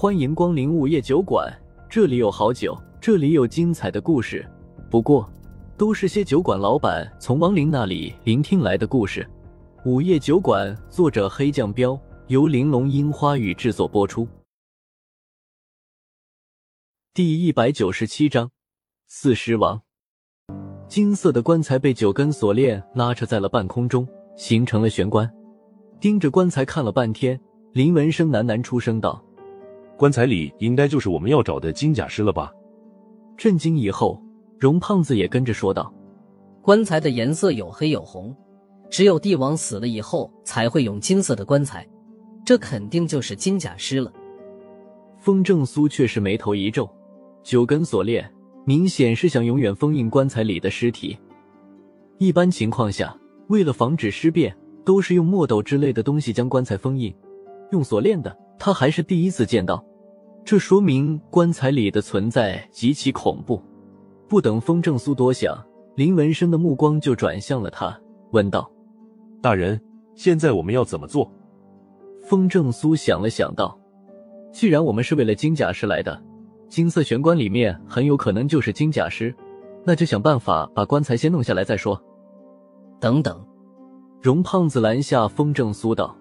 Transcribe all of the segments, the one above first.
欢迎光临午夜酒馆，这里有好酒，这里有精彩的故事。不过，都是些酒馆老板从亡灵那里聆听来的故事。午夜酒馆，作者黑酱标，由玲珑樱花雨制作播出。第一百九十七章，四尸王。金色的棺材被九根锁链拉扯在了半空中，形成了悬棺。盯着棺材看了半天，林文生喃喃出声道：“棺材里应该就是我们要找的金甲尸了吧？”震惊以后，荣胖子也跟着说道：“棺材的颜色有黑有红，只有帝王死了以后才会用金色的棺材，这肯定就是金甲尸了。”风正苏却是眉头一皱，九根锁链明显是想永远封印棺材里的尸体。一般情况下，为了防止尸变。都是用墨斗之类的东西将棺材封印，用锁链的他还是第一次见到，这说明棺材里的存在极其恐怖。不等风正苏多想，林文生的目光就转向了他，问道：“大人，现在我们要怎么做？”风正苏想了想道：“既然我们是为了金甲师来的，金色玄关里面很有可能就是金甲师，那就想办法把棺材先弄下来再说。”等等。荣胖子拦下风正苏道：“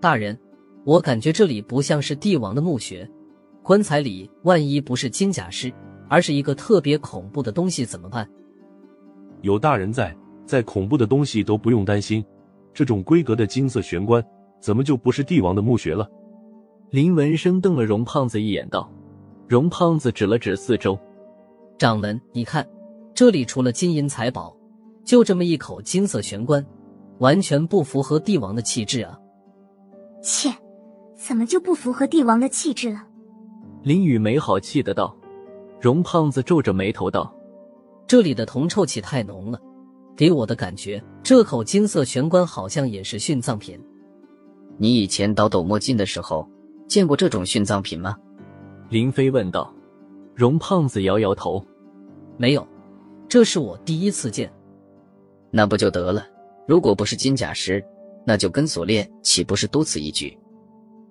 大人，我感觉这里不像是帝王的墓穴，棺材里万一不是金甲尸，而是一个特别恐怖的东西怎么办？”有大人在，再恐怖的东西都不用担心。这种规格的金色玄关，怎么就不是帝王的墓穴了？林文生瞪了荣胖子一眼道：“荣胖子指了指四周，掌门，你看，这里除了金银财宝，就这么一口金色玄关。”完全不符合帝王的气质啊！切，怎么就不符合帝王的气质了？林雨没好气的道。荣胖子皱着眉头道：“这里的铜臭气太浓了，给我的感觉，这口金色玄关好像也是殉葬品。你以前倒斗墨镜的时候见过这种殉葬品吗？”林飞问道。荣胖子摇摇头：“没有，这是我第一次见。”那不就得了？如果不是金甲石，那就跟锁链岂不是多此一举？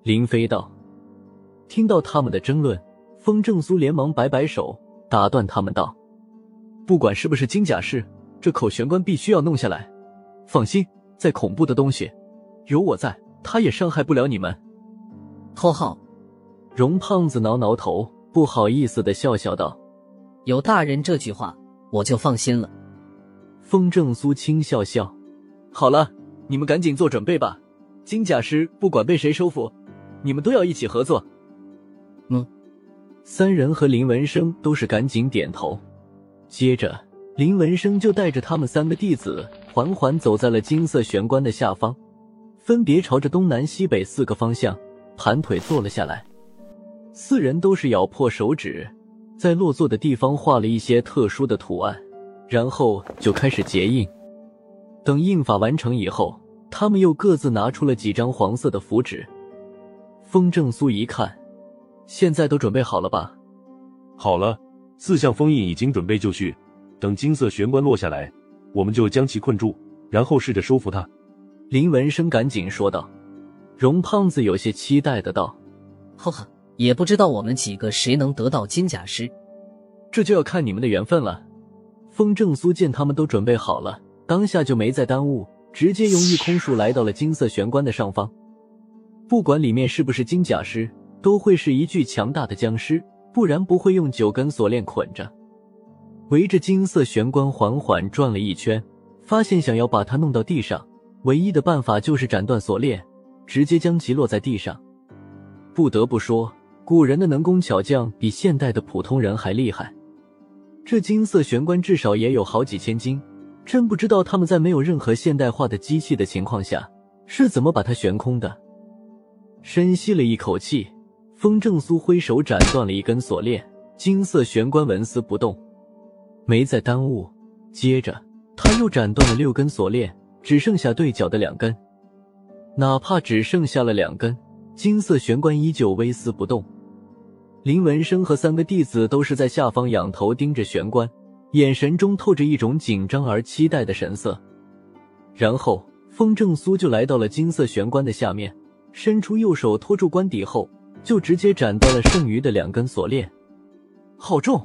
林飞道。听到他们的争论，风正苏连忙摆摆手，打断他们道：“不管是不是金甲士，这口玄关必须要弄下来。放心，再恐怖的东西，有我在，他也伤害不了你们。”头号，荣胖子挠挠头，不好意思的笑笑道：“有大人这句话，我就放心了。”风正苏轻笑笑。好了，你们赶紧做准备吧。金甲师不管被谁收服，你们都要一起合作。嗯，三人和林文生都是赶紧点头。接着，林文生就带着他们三个弟子缓缓走在了金色玄关的下方，分别朝着东南西北四个方向盘腿坐了下来。四人都是咬破手指，在落座的地方画了一些特殊的图案，然后就开始结印。等印法完成以后，他们又各自拿出了几张黄色的符纸。风正苏一看，现在都准备好了吧？好了，四象封印已经准备就绪。等金色玄关落下来，我们就将其困住，然后试着收服它。林文生赶紧说道。荣胖子有些期待的道：“呵呵，也不知道我们几个谁能得到金甲师，这就要看你们的缘分了。”风正苏见他们都准备好了。当下就没再耽误，直接用御空术来到了金色玄关的上方。不管里面是不是金甲尸，都会是一具强大的僵尸，不然不会用九根锁链捆着。围着金色玄关缓缓转了一圈，发现想要把它弄到地上，唯一的办法就是斩断锁链，直接将其落在地上。不得不说，古人的能工巧匠比现代的普通人还厉害。这金色玄关至少也有好几千斤。真不知道他们在没有任何现代化的机器的情况下是怎么把它悬空的。深吸了一口气，风正苏挥手斩断了一根锁链，金色玄关纹丝不动，没再耽误。接着他又斩断了六根锁链，只剩下对角的两根。哪怕只剩下了两根，金色玄关依旧微丝不动。林文生和三个弟子都是在下方仰头盯着玄关。眼神中透着一种紧张而期待的神色，然后风正苏就来到了金色玄关的下面，伸出右手托住关底后，就直接斩断了剩余的两根锁链。好重！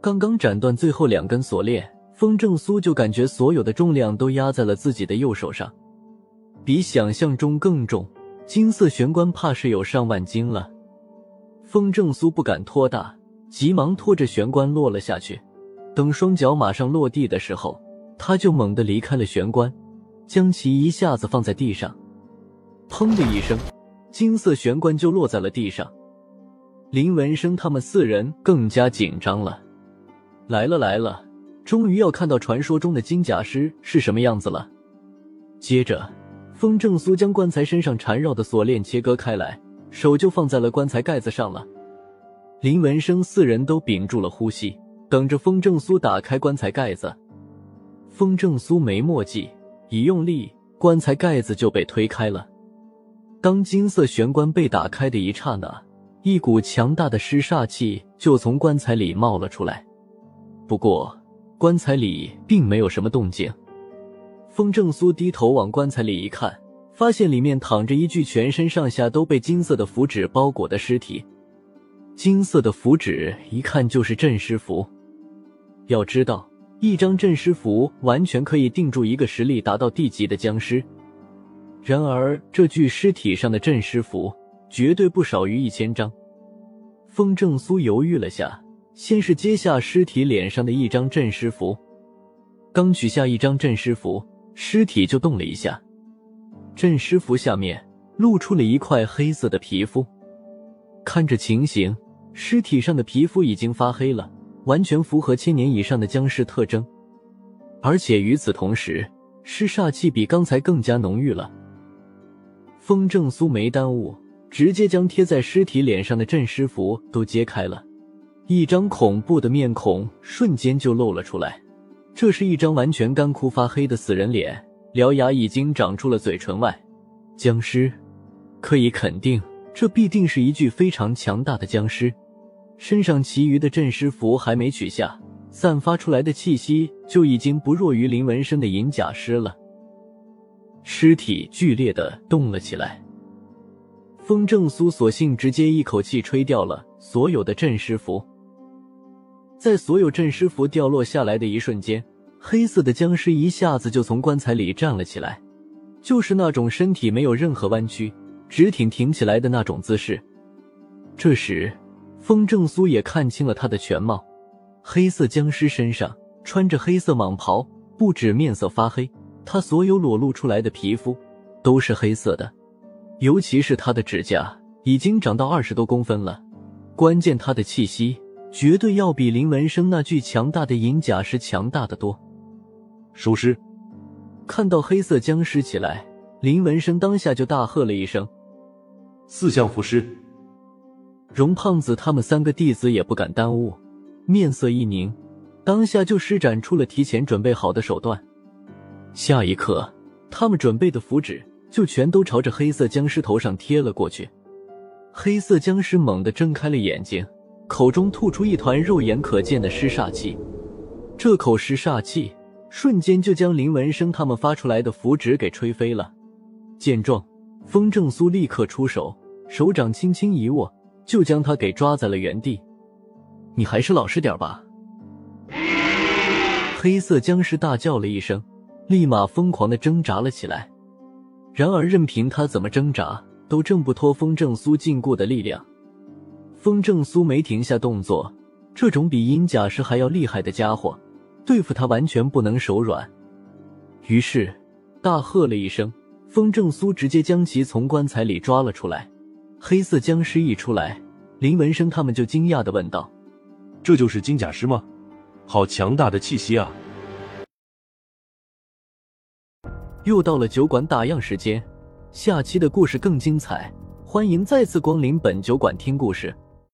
刚刚斩断最后两根锁链，风正苏就感觉所有的重量都压在了自己的右手上，比想象中更重。金色玄关怕是有上万斤了。风正苏不敢拖大，急忙拖着玄关落了下去。等双脚马上落地的时候，他就猛地离开了玄关，将其一下子放在地上。砰的一声，金色玄关就落在了地上。林文生他们四人更加紧张了。来了来了，终于要看到传说中的金甲尸是什么样子了。接着，风正苏将棺材身上缠绕的锁链切割开来，手就放在了棺材盖子上了。林文生四人都屏住了呼吸，等着风正苏打开棺材盖子。风正苏没墨迹，一用力，棺材盖子就被推开了。当金色玄关被打开的一刹那，一股强大的尸煞气就从棺材里冒了出来。不过，棺材里并没有什么动静。风正苏低头往棺材里一看，发现里面躺着一具全身上下都被金色的符纸包裹的尸体。金色的符纸一看就是镇尸符。要知道，一张镇尸符完全可以定住一个实力达到地级的僵尸。然而，这具尸体上的镇尸符绝对不少于一千张。风正苏犹豫了下。先是揭下尸体脸上的一张镇尸符，刚取下一张镇尸符，尸体就动了一下，镇尸符下面露出了一块黑色的皮肤。看这情形，尸体上的皮肤已经发黑了，完全符合千年以上的僵尸特征。而且与此同时，尸煞气比刚才更加浓郁了。风正苏没耽误，直接将贴在尸体脸上的镇尸符都揭开了。一张恐怖的面孔瞬间就露了出来，这是一张完全干枯发黑的死人脸，獠牙已经长出了嘴唇外。僵尸，可以肯定，这必定是一具非常强大的僵尸。身上其余的镇尸符还没取下，散发出来的气息就已经不弱于林文生的银甲尸了。尸体剧烈的动了起来，风正苏索性直接一口气吹掉了所有的镇尸符。在所有镇尸符掉落下来的一瞬间，黑色的僵尸一下子就从棺材里站了起来，就是那种身体没有任何弯曲，直挺挺起来的那种姿势。这时，风正苏也看清了他的全貌：黑色僵尸身上穿着黑色蟒袍，不止面色发黑，他所有裸露出来的皮肤都是黑色的，尤其是他的指甲已经长到二十多公分了。关键，他的气息。绝对要比林文生那具强大的银甲尸强大的多。收尸！看到黑色僵尸起来，林文生当下就大喝了一声：“四象符尸！”荣胖子他们三个弟子也不敢耽误，面色一凝，当下就施展出了提前准备好的手段。下一刻，他们准备的符纸就全都朝着黑色僵尸头上贴了过去。黑色僵尸猛地睁开了眼睛。口中吐出一团肉眼可见的尸煞气，这口尸煞气瞬间就将林文生他们发出来的符纸给吹飞了。见状，风正苏立刻出手，手掌轻轻一握，就将他给抓在了原地。你还是老实点吧！黑色僵尸大叫了一声，立马疯狂的挣扎了起来。然而，任凭他怎么挣扎，都挣不脱风正苏禁锢的力量。风正苏没停下动作，这种比阴甲师还要厉害的家伙，对付他完全不能手软。于是大喝了一声，风正苏直接将其从棺材里抓了出来。黑色僵尸一出来，林文生他们就惊讶的问道：“这就是金甲师吗？好强大的气息啊！”又到了酒馆打烊时间，下期的故事更精彩，欢迎再次光临本酒馆听故事。